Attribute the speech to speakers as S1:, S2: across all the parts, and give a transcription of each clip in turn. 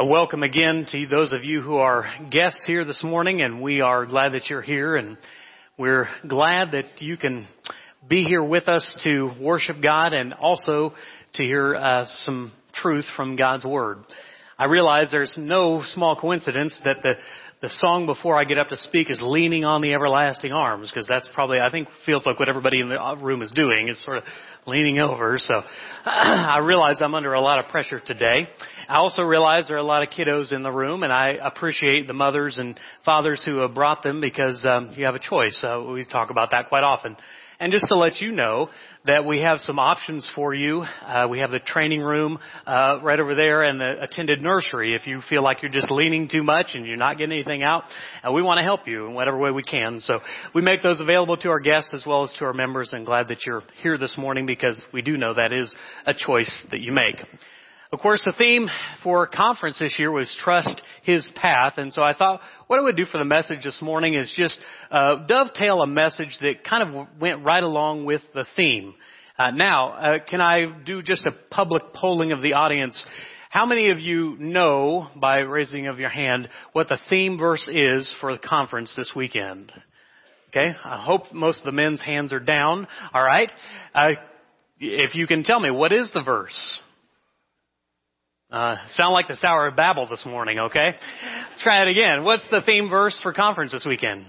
S1: A welcome again to those of you who are guests here this morning, and we are glad that you're here, and we're glad that you can be here with us to worship God and also to hear uh, some truth from God's Word. I realize there's no small coincidence that the the song before I get up to speak is leaning on the everlasting arms because that's probably I think feels like what everybody in the room is doing is sort of leaning over. So I realize I'm under a lot of pressure today. I also realize there are a lot of kiddos in the room, and I appreciate the mothers and fathers who have brought them because um, you have a choice. Uh, we talk about that quite often. And just to let you know that we have some options for you. Uh, we have the training room uh, right over there and the attended nursery. If you feel like you're just leaning too much and you're not getting anything out, uh, we want to help you in whatever way we can. So we make those available to our guests as well as to our members. And glad that you're here this morning because we do know that is a choice that you make. Of course, the theme for conference this year was trust his path. And so I thought what I would do for the message this morning is just uh, dovetail a message that kind of went right along with the theme. Uh, now, uh, can I do just a public polling of the audience? How many of you know, by raising of your hand, what the theme verse is for the conference this weekend? Okay, I hope most of the men's hands are down. All right, uh, if you can tell me, what is the verse? Uh, sound like the of Babel this morning, okay? Try it again. What's the theme verse for conference this weekend?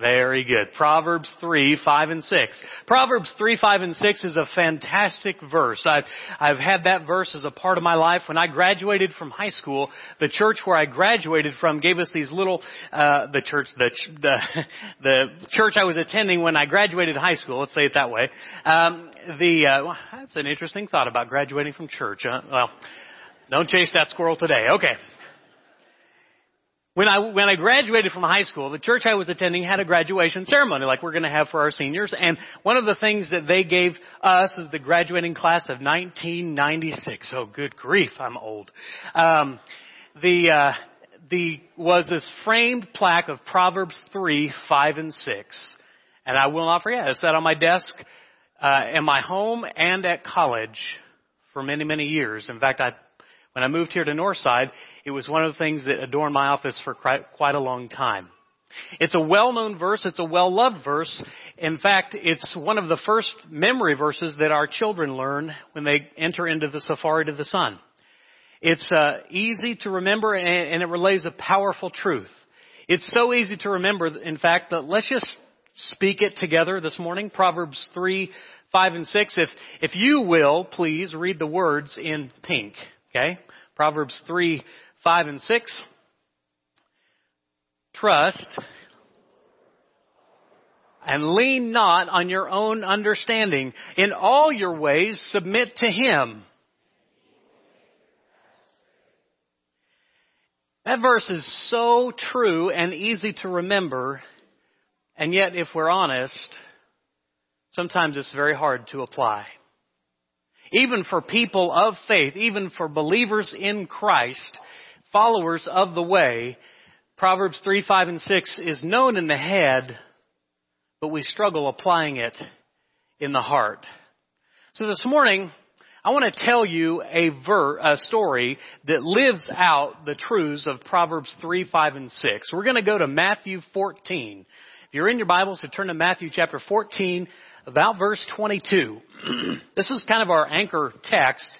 S1: Very good. Proverbs 3, 5, and 6. Proverbs 3, 5, and 6 is a fantastic verse. I've, I've had that verse as a part of my life. When I graduated from high school, the church where I graduated from gave us these little, uh, the church, the, the, the church I was attending when I graduated high school, let's say it that way. Um, the, uh, well, that's an interesting thought about graduating from church. Huh? Well, don't chase that squirrel today. Okay. When I, when I graduated from high school, the church I was attending had a graduation ceremony like we're going to have for our seniors. And one of the things that they gave us is the graduating class of 1996. Oh, good grief, I'm old. Um, the, uh, the, was this framed plaque of Proverbs 3, 5, and 6. And I will not forget, it sat on my desk, uh, in my home and at college for many, many years. In fact, I when I moved here to Northside, it was one of the things that adorned my office for quite a long time. It's a well-known verse. It's a well-loved verse. In fact, it's one of the first memory verses that our children learn when they enter into the safari to the sun. It's uh, easy to remember and, it relays a powerful truth. It's so easy to remember, in fact, that let's just speak it together this morning. Proverbs 3, 5, and 6. If, if you will, please read the words in pink. Okay? Proverbs 3, 5, and 6. Trust and lean not on your own understanding. In all your ways submit to Him. That verse is so true and easy to remember, and yet if we're honest, sometimes it's very hard to apply even for people of faith, even for believers in Christ, followers of the way, Proverbs 3, 5, and 6 is known in the head, but we struggle applying it in the heart. So this morning, I want to tell you a, ver- a story that lives out the truths of Proverbs 3, 5, and 6. We're going to go to Matthew 14. If you're in your Bibles, to turn to Matthew chapter 14, about verse 22. this is kind of our anchor text.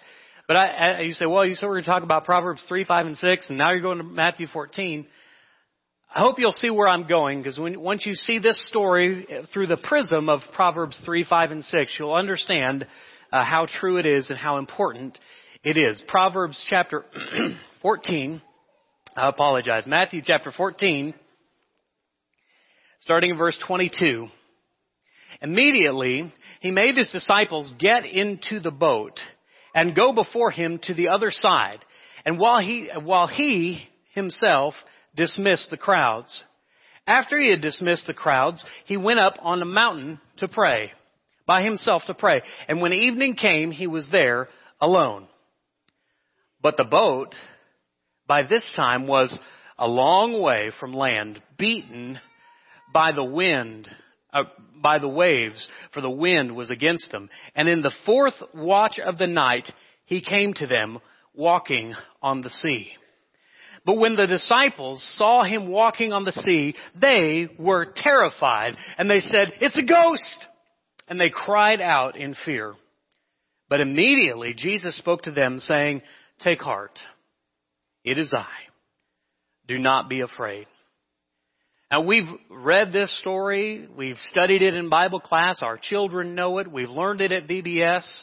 S1: But I, I, you say, well, you said we're going to talk about Proverbs 3, 5, and 6, and now you're going to Matthew 14. I hope you'll see where I'm going, because when, once you see this story through the prism of Proverbs 3, 5, and 6, you'll understand uh, how true it is and how important it is. Proverbs chapter 14, I apologize, Matthew chapter 14, starting in verse 22. Immediately, he made his disciples get into the boat and go before him to the other side. And while he, while he himself dismissed the crowds, after he had dismissed the crowds, he went up on a mountain to pray, by himself to pray. And when evening came, he was there alone. But the boat, by this time, was a long way from land, beaten by the wind uh, by the waves, for the wind was against them. And in the fourth watch of the night, he came to them walking on the sea. But when the disciples saw him walking on the sea, they were terrified and they said, it's a ghost! And they cried out in fear. But immediately Jesus spoke to them saying, take heart. It is I. Do not be afraid. Now we've read this story, we've studied it in Bible class, our children know it, we've learned it at VBS.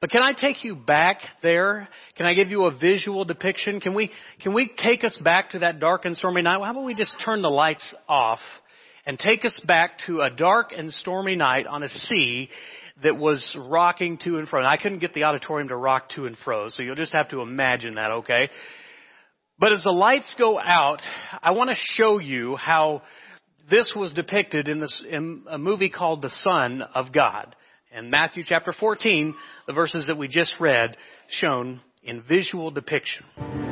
S1: But can I take you back there? Can I give you a visual depiction? Can we, can we take us back to that dark and stormy night? How about we just turn the lights off and take us back to a dark and stormy night on a sea that was rocking to and fro. And I couldn't get the auditorium to rock to and fro, so you'll just have to imagine that, okay? But as the lights go out, I want to show you how this was depicted in, this, in a movie called The Son of God. And Matthew chapter 14, the verses that we just read, shown in visual depiction.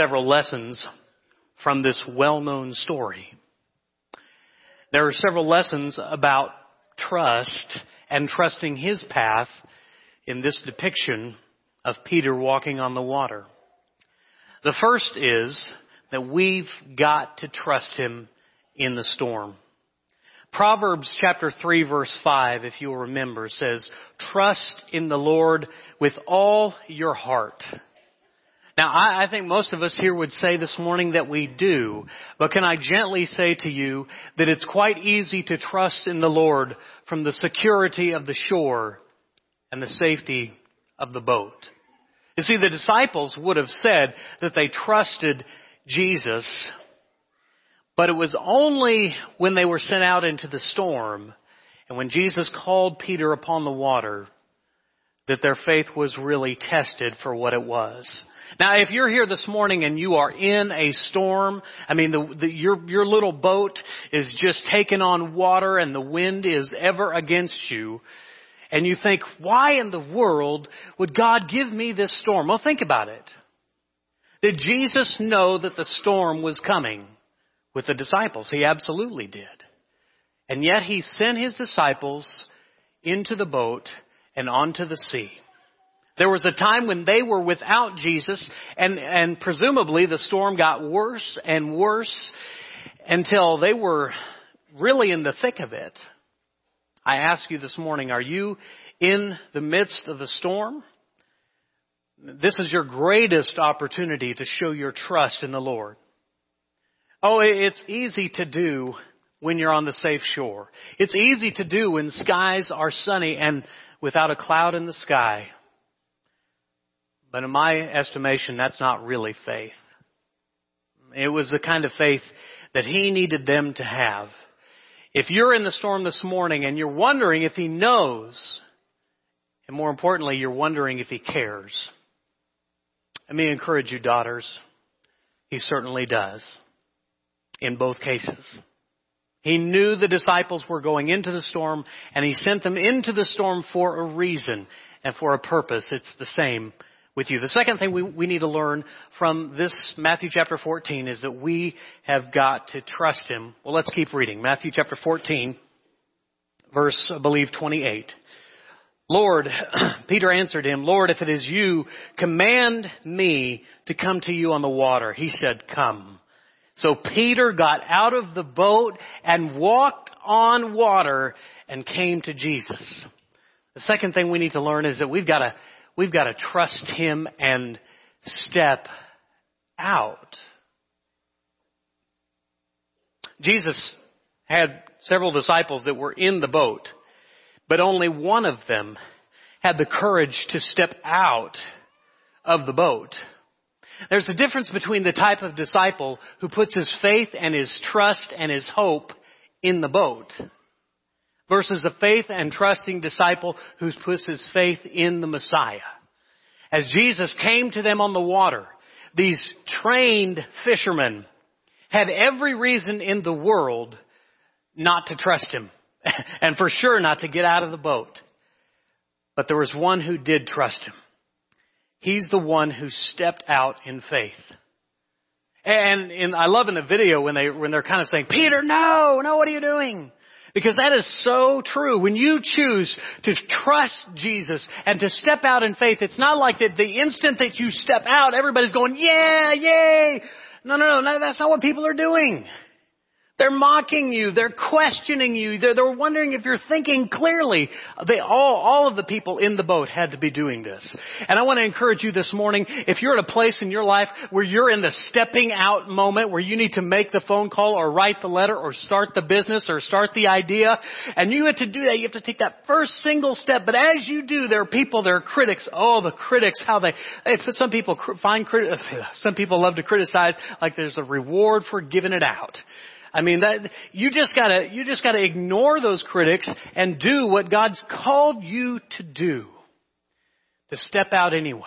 S1: Several lessons from this well-known story. There are several lessons about trust and trusting his path in this depiction of Peter walking on the water. The first is that we've got to trust him in the storm. Proverbs chapter 3 verse 5, if you'll remember, says, trust in the Lord with all your heart now, I, I, think most of us here would say this morning that we do, but can I gently say to you that it's quite easy to trust in the Lord from the security of the shore and the safety of the boat. You see, the disciples would have said that they trusted Jesus, but it was only when they were sent out into the storm and when Jesus called Peter upon the water that their faith was really tested for what it was. Now, if you're here this morning and you are in a storm, I mean, the, the, your, your little boat is just taking on water and the wind is ever against you, and you think, why in the world would God give me this storm? Well, think about it. Did Jesus know that the storm was coming with the disciples? He absolutely did. And yet he sent his disciples into the boat and onto the sea. There was a time when they were without Jesus and, and presumably the storm got worse and worse. until they were really in the thick of it. I ask you this morning, are you in the midst of the storm? This is your greatest opportunity to show your trust in the Lord. Oh, it's easy to do when you're on the safe shore. It's easy to do when skies are sunny and without a cloud in the sky. But in my estimation, that's not really faith. It was the kind of faith that he needed them to have. If you're in the storm this morning and you're wondering if he knows, and more importantly, you're wondering if he cares, let me encourage you, daughters. He certainly does. In both cases. He knew the disciples were going into the storm and he sent them into the storm for a reason and for a purpose. It's the same with you. The second thing we, we need to learn from this Matthew chapter 14 is that we have got to trust him. Well, let's keep reading. Matthew chapter 14, verse, I believe, 28. Lord, Peter answered him, Lord, if it is you, command me to come to you on the water. He said, come. So Peter got out of the boat and walked on water and came to Jesus. The second thing we need to learn is that we've got to, we've got to trust Him and step out. Jesus had several disciples that were in the boat, but only one of them had the courage to step out of the boat. There's a difference between the type of disciple who puts his faith and his trust and his hope in the boat versus the faith and trusting disciple who puts his faith in the Messiah. As Jesus came to them on the water, these trained fishermen had every reason in the world not to trust him and for sure not to get out of the boat. But there was one who did trust him. He's the one who stepped out in faith. And, and I love in the video when they, when they're kind of saying, Peter, no, no, what are you doing? Because that is so true. When you choose to trust Jesus and to step out in faith, it's not like that the instant that you step out, everybody's going, yeah, yay. No, no, no, no, that's not what people are doing. They're mocking you. They're questioning you. They're, they're wondering if you're thinking clearly. They all, all of the people in the boat had to be doing this. And I want to encourage you this morning, if you're at a place in your life where you're in the stepping out moment where you need to make the phone call or write the letter or start the business or start the idea, and you have to do that, you have to take that first single step. But as you do, there are people, there are critics. Oh, the critics, how they, some people find, some people love to criticize like there's a reward for giving it out. I mean, that, you just gotta, you just gotta ignore those critics and do what God's called you to do. To step out anyway.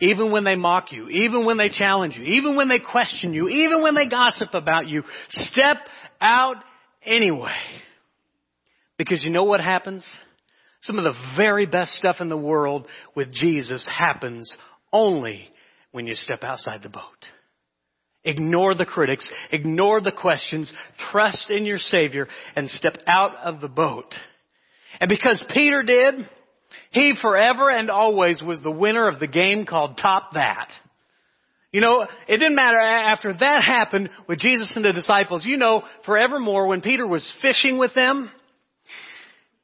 S1: Even when they mock you, even when they challenge you, even when they question you, even when they gossip about you, step out anyway. Because you know what happens? Some of the very best stuff in the world with Jesus happens only when you step outside the boat. Ignore the critics, ignore the questions, trust in your Savior, and step out of the boat. And because Peter did, he forever and always was the winner of the game called Top That. You know, it didn't matter after that happened with Jesus and the disciples. You know, forevermore when Peter was fishing with them,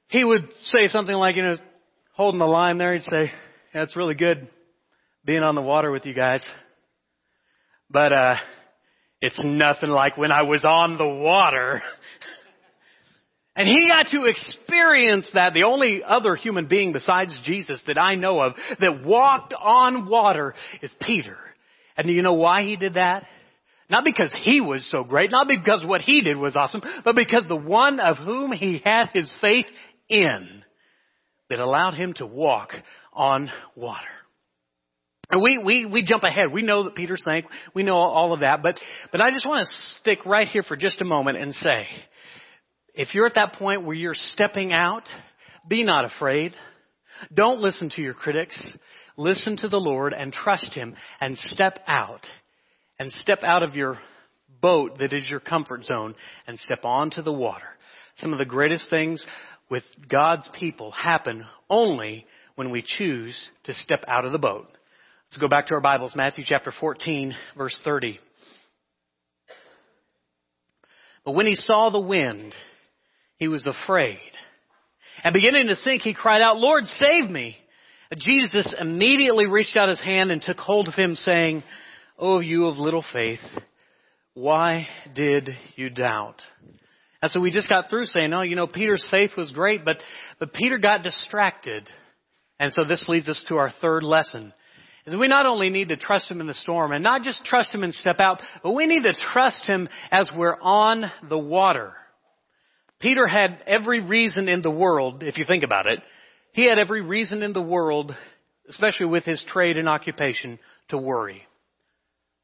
S1: he would say something like, you know, holding the line there, he'd say, yeah, it's really good being on the water with you guys. But, uh, it's nothing like when I was on the water. And he got to experience that. The only other human being besides Jesus that I know of that walked on water is Peter. And do you know why he did that? Not because he was so great, not because what he did was awesome, but because the one of whom he had his faith in that allowed him to walk on water. And we, we, we jump ahead. We know that Peter sank. We know all of that. But, but I just want to stick right here for just a moment and say, if you're at that point where you're stepping out, be not afraid. Don't listen to your critics. Listen to the Lord and trust Him and step out. And step out of your boat that is your comfort zone and step onto the water. Some of the greatest things with God's people happen only when we choose to step out of the boat. Let's go back to our Bibles, Matthew chapter 14, verse 30. But when he saw the wind, he was afraid. And beginning to sink, he cried out, Lord, save me. Jesus immediately reached out his hand and took hold of him saying, Oh, you of little faith, why did you doubt? And so we just got through saying, oh, you know, Peter's faith was great, but, but Peter got distracted. And so this leads us to our third lesson. Is we not only need to trust Him in the storm and not just trust Him and step out, but we need to trust Him as we're on the water. Peter had every reason in the world, if you think about it, he had every reason in the world, especially with his trade and occupation, to worry.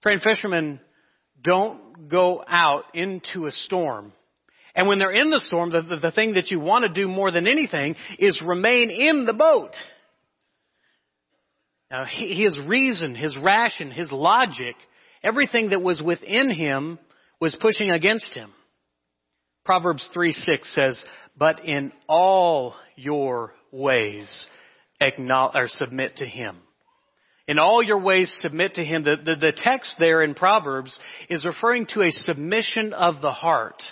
S1: Trained fishermen don't go out into a storm. And when they're in the storm, the, the, the thing that you want to do more than anything is remain in the boat. Uh, now, his reason, his ration, his logic, everything that was within him was pushing against him. Proverbs 3 6 says, But in all your ways, acknowledge, or submit to him. In all your ways, submit to him. The, the, the text there in Proverbs is referring to a submission of the heart.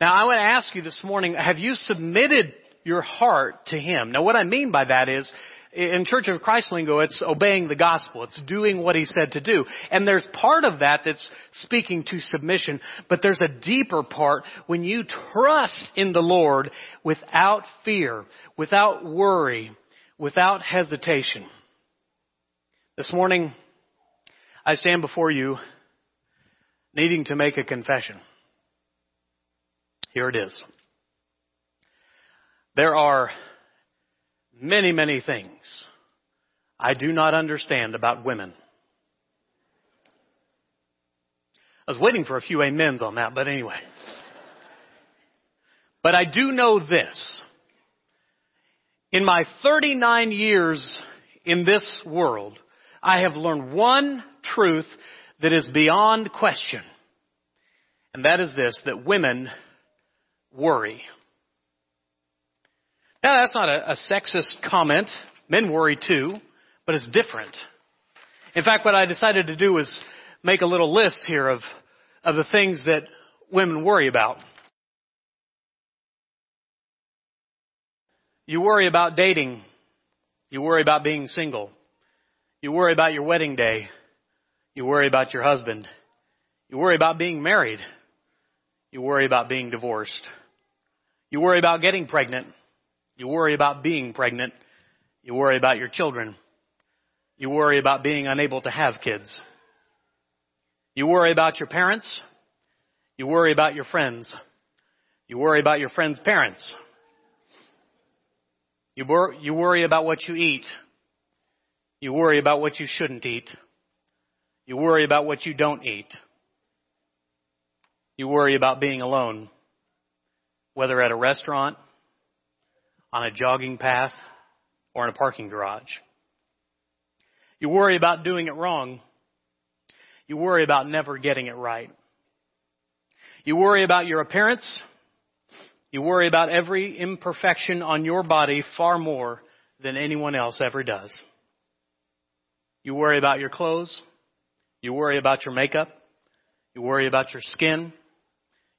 S1: Now, I want to ask you this morning, have you submitted your heart to him? Now, what I mean by that is, in Church of Christ lingo, it's obeying the gospel. It's doing what he said to do. And there's part of that that's speaking to submission, but there's a deeper part when you trust in the Lord without fear, without worry, without hesitation. This morning, I stand before you needing to make a confession. Here it is. There are many, many things I do not understand about women. I was waiting for a few amens on that, but anyway. But I do know this. In my 39 years in this world, I have learned one truth that is beyond question. And that is this, that women worry. Now, that's not a, a sexist comment. Men worry too, but it's different. In fact, what I decided to do was make a little list here of, of the things that women worry about. You worry about dating. You worry about being single. You worry about your wedding day. You worry about your husband. You worry about being married. You worry about being divorced. You worry about getting pregnant. You worry about being pregnant. You worry about your children. You worry about being unable to have kids. You worry about your parents. You worry about your friends. You worry about your friends' parents. You, wor- you worry about what you eat. You worry about what you shouldn't eat. You worry about what you don't eat. You worry about being alone, whether at a restaurant, on a jogging path, or in a parking garage. You worry about doing it wrong. You worry about never getting it right. You worry about your appearance. You worry about every imperfection on your body far more than anyone else ever does. You worry about your clothes. You worry about your makeup. You worry about your skin.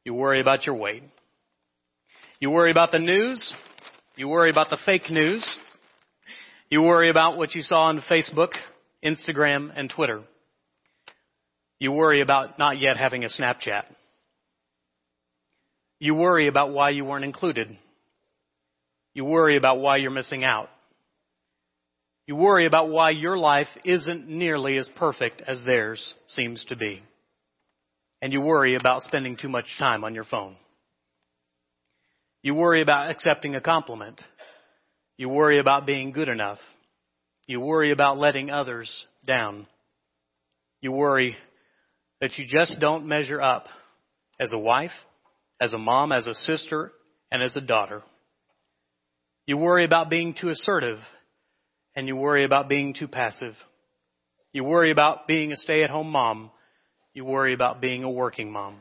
S1: You worry about your weight. You worry about the news. You worry about the fake news. You worry about what you saw on Facebook, Instagram, and Twitter. You worry about not yet having a Snapchat. You worry about why you weren't included. You worry about why you're missing out. You worry about why your life isn't nearly as perfect as theirs seems to be. And you worry about spending too much time on your phone. You worry about accepting a compliment. You worry about being good enough. You worry about letting others down. You worry that you just don't measure up as a wife, as a mom, as a sister, and as a daughter. You worry about being too assertive, and you worry about being too passive. You worry about being a stay at home mom. You worry about being a working mom.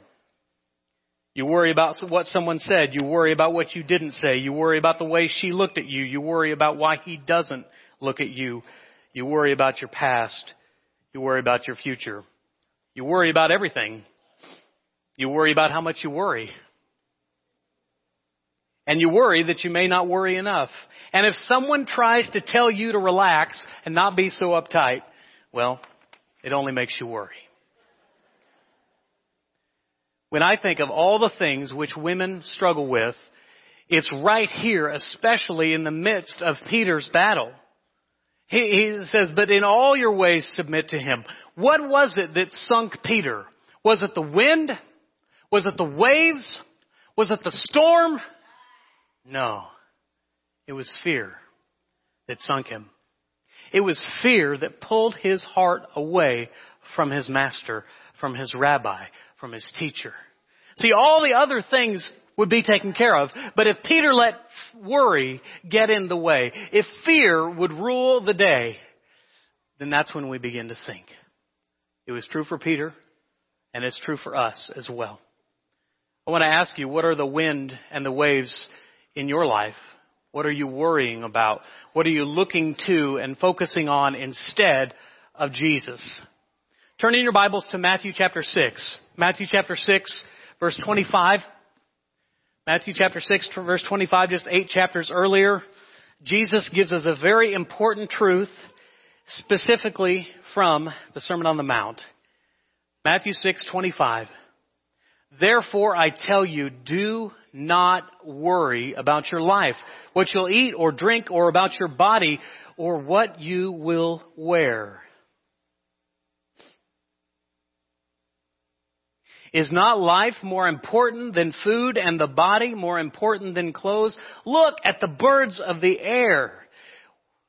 S1: You worry about what someone said. You worry about what you didn't say. You worry about the way she looked at you. You worry about why he doesn't look at you. You worry about your past. You worry about your future. You worry about everything. You worry about how much you worry. And you worry that you may not worry enough. And if someone tries to tell you to relax and not be so uptight, well, it only makes you worry. When I think of all the things which women struggle with, it's right here, especially in the midst of Peter's battle. He, he, says, but in all your ways submit to him. What was it that sunk Peter? Was it the wind? Was it the waves? Was it the storm? No. It was fear that sunk him. It was fear that pulled his heart away from his master, from his rabbi, from his teacher. See, all the other things would be taken care of, but if Peter let worry get in the way, if fear would rule the day, then that's when we begin to sink. It was true for Peter, and it's true for us as well. I want to ask you, what are the wind and the waves in your life? What are you worrying about? What are you looking to and focusing on instead of Jesus? Turn in your Bibles to Matthew chapter 6. Matthew chapter 6, verse 25. Matthew chapter 6, verse 25, just eight chapters earlier, Jesus gives us a very important truth, specifically from the Sermon on the Mount. Matthew 6, 25. Therefore I tell you, do not worry about your life, what you'll eat or drink, or about your body, or what you will wear. Is not life more important than food and the body more important than clothes? Look at the birds of the air.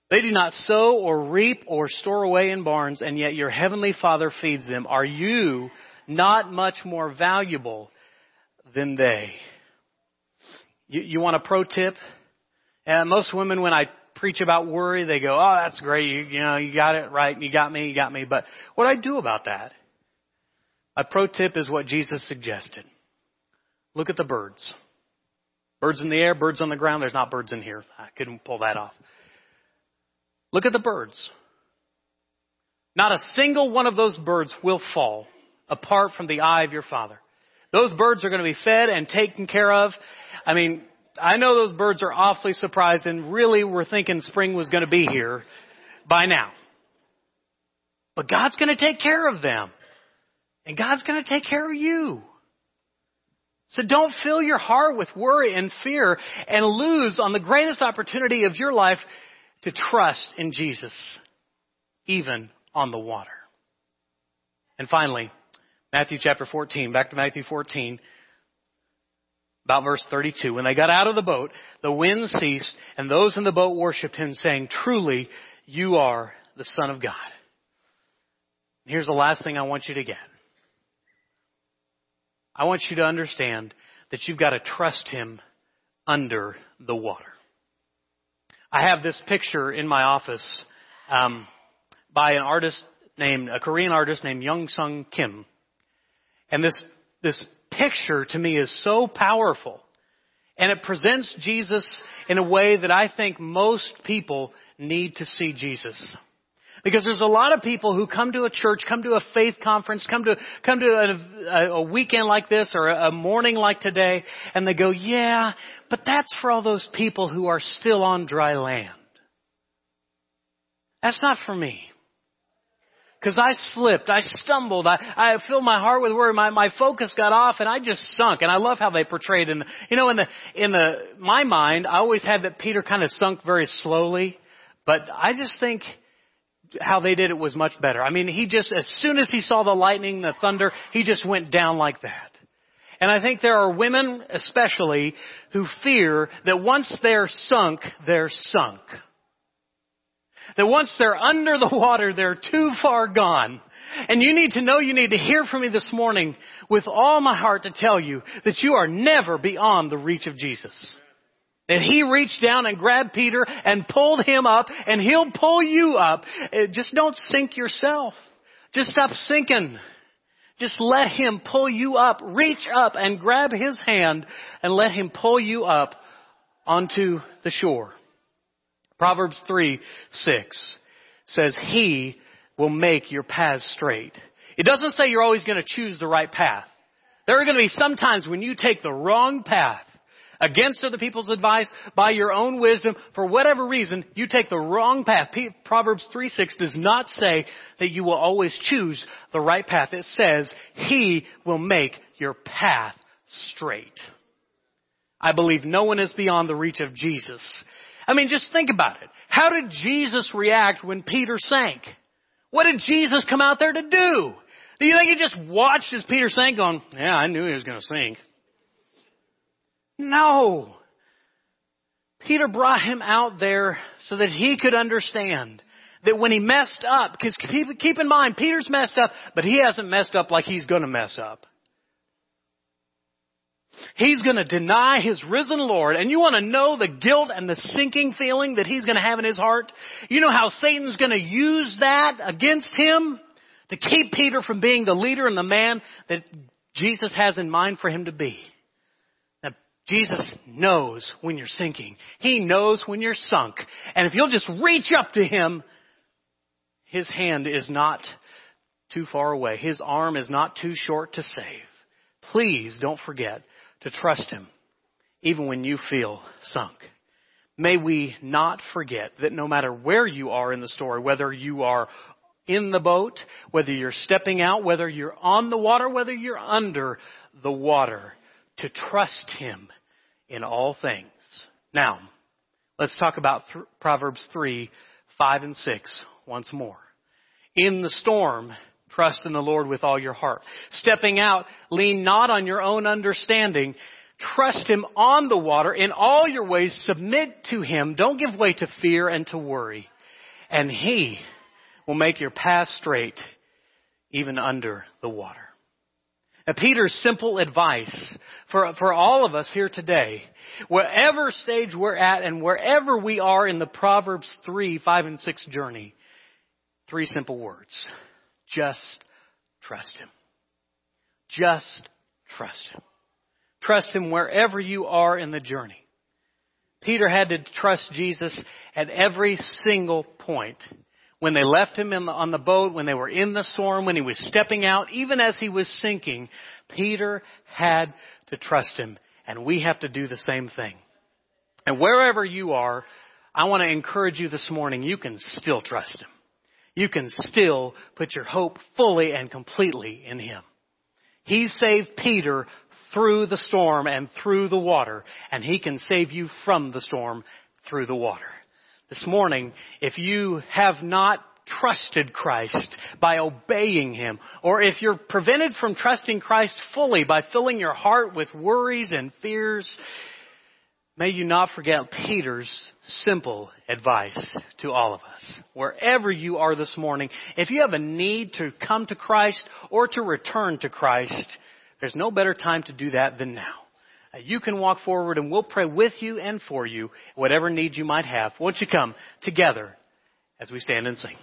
S1: They do not sow or reap or store away in barns, and yet your heavenly Father feeds them. Are you not much more valuable than they? You, you want a pro tip? And most women, when I preach about worry, they go, "Oh, that's great. You, you know, you got it right. You got me. You got me." But what do I do about that? A pro tip is what Jesus suggested. Look at the birds. Birds in the air, birds on the ground. There's not birds in here. I couldn't pull that off. Look at the birds. Not a single one of those birds will fall apart from the eye of your Father. Those birds are going to be fed and taken care of. I mean, I know those birds are awfully surprised and really were thinking spring was going to be here by now. But God's going to take care of them. And God's going to take care of you. So don't fill your heart with worry and fear and lose on the greatest opportunity of your life to trust in Jesus, even on the water. And finally, Matthew chapter 14, back to Matthew 14, about verse 32. When they got out of the boat, the wind ceased, and those in the boat worshipped him, saying, Truly, you are the Son of God. And here's the last thing I want you to get. I want you to understand that you've got to trust Him under the water. I have this picture in my office um, by an artist named a Korean artist named Yongsung Kim, and this this picture to me is so powerful, and it presents Jesus in a way that I think most people need to see Jesus. Because there's a lot of people who come to a church, come to a faith conference, come to, come to a, a weekend like this or a morning like today, and they go, yeah, but that's for all those people who are still on dry land. That's not for me. Cause I slipped, I stumbled, I, I filled my heart with worry, my, my focus got off and I just sunk. And I love how they portrayed in the, you know, in the, in the, my mind, I always had that Peter kind of sunk very slowly. But I just think how they did it was much better. I mean, he just, as soon as he saw the lightning, the thunder, he just went down like that. And I think there are women especially who fear that once they're sunk, they're sunk. That once they're under the water, they're too far gone. And you need to know, you need to hear from me this morning with all my heart to tell you that you are never beyond the reach of Jesus. And he reached down and grabbed Peter and pulled him up and he'll pull you up. Uh, just don't sink yourself. Just stop sinking. Just let him pull you up. Reach up and grab his hand and let him pull you up onto the shore. Proverbs 3, 6 says, He will make your paths straight. It doesn't say you're always going to choose the right path. There are going to be some times when you take the wrong path against other people's advice, by your own wisdom, for whatever reason, you take the wrong path. Proverbs 3 6 does not say that you will always choose the right path. It says, He will make your path straight. I believe no one is beyond the reach of Jesus. I mean, just think about it. How did Jesus react when Peter sank? What did Jesus come out there to do? Do you think he just watched as Peter sank going, yeah, I knew he was going to sink. No. Peter brought him out there so that he could understand that when he messed up, because keep in mind, Peter's messed up, but he hasn't messed up like he's going to mess up. He's going to deny his risen Lord. And you want to know the guilt and the sinking feeling that he's going to have in his heart? You know how Satan's going to use that against him to keep Peter from being the leader and the man that Jesus has in mind for him to be. Jesus knows when you're sinking. He knows when you're sunk. And if you'll just reach up to him, his hand is not too far away. His arm is not too short to save. Please don't forget to trust Him, even when you feel sunk. May we not forget that no matter where you are in the story, whether you are in the boat, whether you're stepping out, whether you're on the water, whether you're under the water, to trust Him in all things. Now, let's talk about th- Proverbs 3, 5 and 6 once more. In the storm, Trust in the Lord with all your heart. Stepping out, lean not on your own understanding. Trust Him on the water. In all your ways, submit to Him. Don't give way to fear and to worry. And He will make your path straight, even under the water. Now, Peter's simple advice for, for all of us here today, wherever stage we're at and wherever we are in the Proverbs 3, 5, and 6 journey, three simple words. Just trust Him. Just trust Him. Trust Him wherever you are in the journey. Peter had to trust Jesus at every single point. When they left him the, on the boat, when they were in the storm, when he was stepping out, even as he was sinking, Peter had to trust him. And we have to do the same thing. And wherever you are, I want to encourage you this morning, you can still trust him you can still put your hope fully and completely in Him. He saved Peter through the storm and through the water, and He can save you from the storm through the water. This morning, if you have not trusted Christ by obeying Him, or if you're prevented from trusting Christ fully by filling your heart with worries and fears, May you not forget Peter's simple advice to all of us. Wherever you are this morning, if you have a need to come to Christ or to return to Christ, there's no better time to do that than now. Uh, you can walk forward and we'll pray with you and for you, whatever need you might have. Won't you come together as we stand and sing?